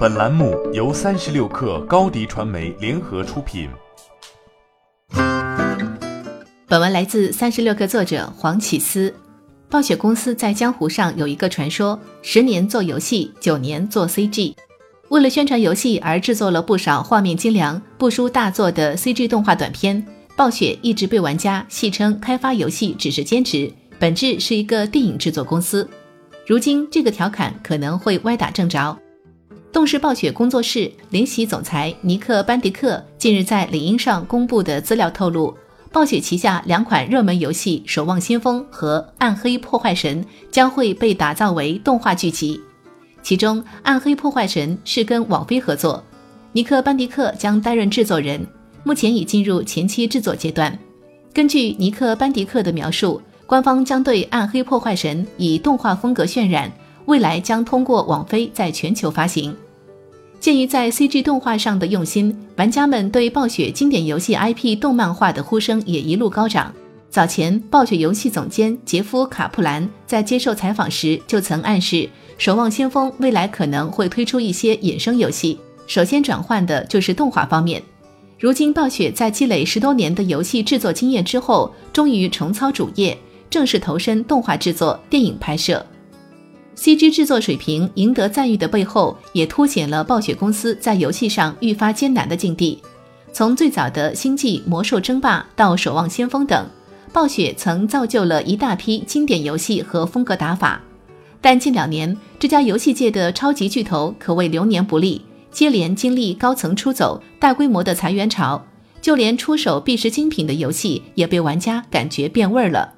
本栏目由三十六氪高低传媒联合出品。本文来自三十六氪作者黄启思。暴雪公司在江湖上有一个传说：十年做游戏，九年做 CG。为了宣传游戏而制作了不少画面精良、不输大作的 CG 动画短片。暴雪一直被玩家戏称开发游戏只是兼职，本质是一个电影制作公司。如今这个调侃可能会歪打正着。动视暴雪工作室联席总裁尼克·班迪克近日在领英上公布的资料透露，暴雪旗下两款热门游戏《守望先锋》和《暗黑破坏神》将会被打造为动画剧集。其中，《暗黑破坏神》是跟网飞合作，尼克·班迪克将担任制作人，目前已进入前期制作阶段。根据尼克·班迪克的描述，官方将对《暗黑破坏神》以动画风格渲染。未来将通过网飞在全球发行。鉴于在 CG 动画上的用心，玩家们对暴雪经典游戏 IP 动漫化的呼声也一路高涨。早前，暴雪游戏总监杰夫·卡普兰在接受采访时就曾暗示，《守望先锋》未来可能会推出一些衍生游戏，首先转换的就是动画方面。如今，暴雪在积累十多年的游戏制作经验之后，终于重操主业，正式投身动画制作、电影拍摄。CG 制作水平赢得赞誉的背后，也凸显了暴雪公司在游戏上愈发艰难的境地。从最早的《星际魔兽争霸》到《守望先锋》等，暴雪曾造就了一大批经典游戏和风格打法。但近两年，这家游戏界的超级巨头可谓流年不利，接连经历高层出走、大规模的裁员潮，就连出手必是精品的游戏，也被玩家感觉变味儿了。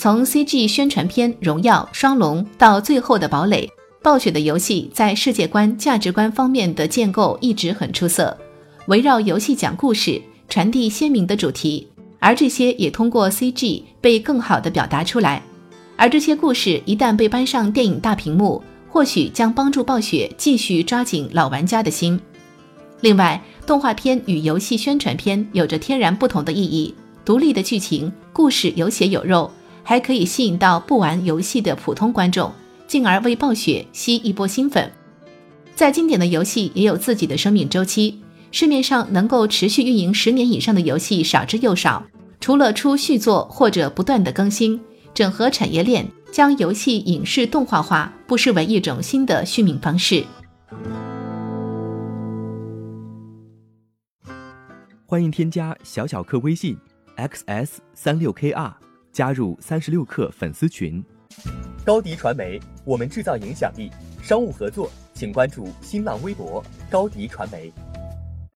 从 CG 宣传片《荣耀》《双龙》到最后的《堡垒》，暴雪的游戏在世界观、价值观方面的建构一直很出色，围绕游戏讲故事，传递鲜明的主题，而这些也通过 CG 被更好的表达出来。而这些故事一旦被搬上电影大屏幕，或许将帮助暴雪继续抓紧老玩家的心。另外，动画片与游戏宣传片有着天然不同的意义，独立的剧情，故事有血有肉。还可以吸引到不玩游戏的普通观众，进而为暴雪吸一波新粉。在经典的游戏也有自己的生命周期，市面上能够持续运营十年以上的游戏少之又少。除了出续作或者不断的更新，整合产业链，将游戏影视动画化，不失为一种新的续命方式。欢迎添加小小客微信：xs 三六 kr。加入三十六氪粉丝群，高迪传媒，我们制造影响力。商务合作，请关注新浪微博高迪传媒。